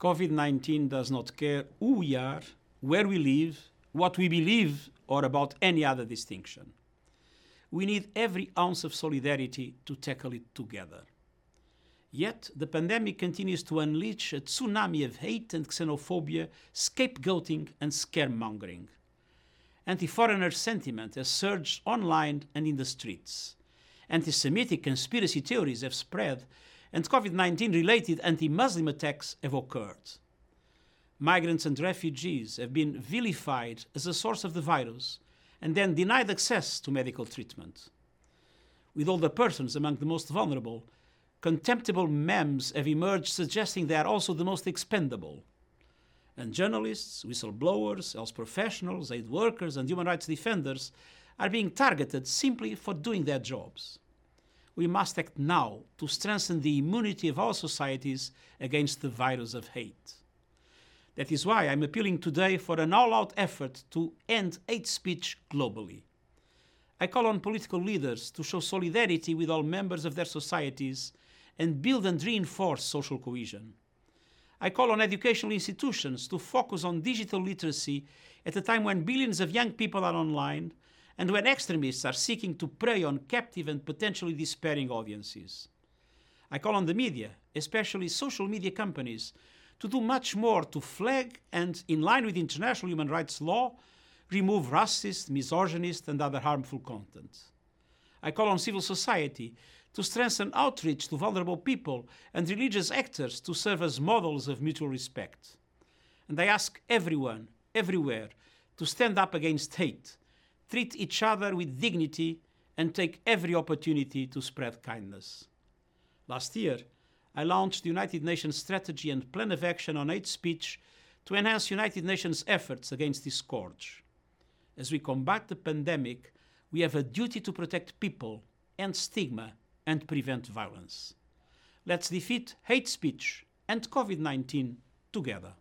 COVID 19 does not care who we are, where we live, what we believe, or about any other distinction. We need every ounce of solidarity to tackle it together. Yet, the pandemic continues to unleash a tsunami of hate and xenophobia, scapegoating, and scaremongering. Anti foreigner sentiment has surged online and in the streets. Anti Semitic conspiracy theories have spread, and COVID 19 related anti Muslim attacks have occurred. Migrants and refugees have been vilified as a source of the virus and then denied access to medical treatment. With older persons among the most vulnerable, contemptible memes have emerged suggesting they are also the most expendable. And journalists, whistleblowers, health professionals, aid workers, and human rights defenders are being targeted simply for doing their jobs. We must act now to strengthen the immunity of our societies against the virus of hate. That is why I'm appealing today for an all out effort to end hate speech globally. I call on political leaders to show solidarity with all members of their societies and build and reinforce social cohesion. I call on educational institutions to focus on digital literacy at a time when billions of young people are online and when extremists are seeking to prey on captive and potentially despairing audiences. I call on the media, especially social media companies, to do much more to flag and, in line with international human rights law, remove racist, misogynist, and other harmful content. I call on civil society to strengthen outreach to vulnerable people and religious actors to serve as models of mutual respect. And I ask everyone, everywhere, to stand up against hate, treat each other with dignity, and take every opportunity to spread kindness. Last year, I launched the United Nations Strategy and Plan of Action on Hate Speech to enhance United Nations efforts against this scourge. As we combat the pandemic, we have a duty to protect people and stigma and prevent violence. Let's defeat hate speech and COVID 19 together.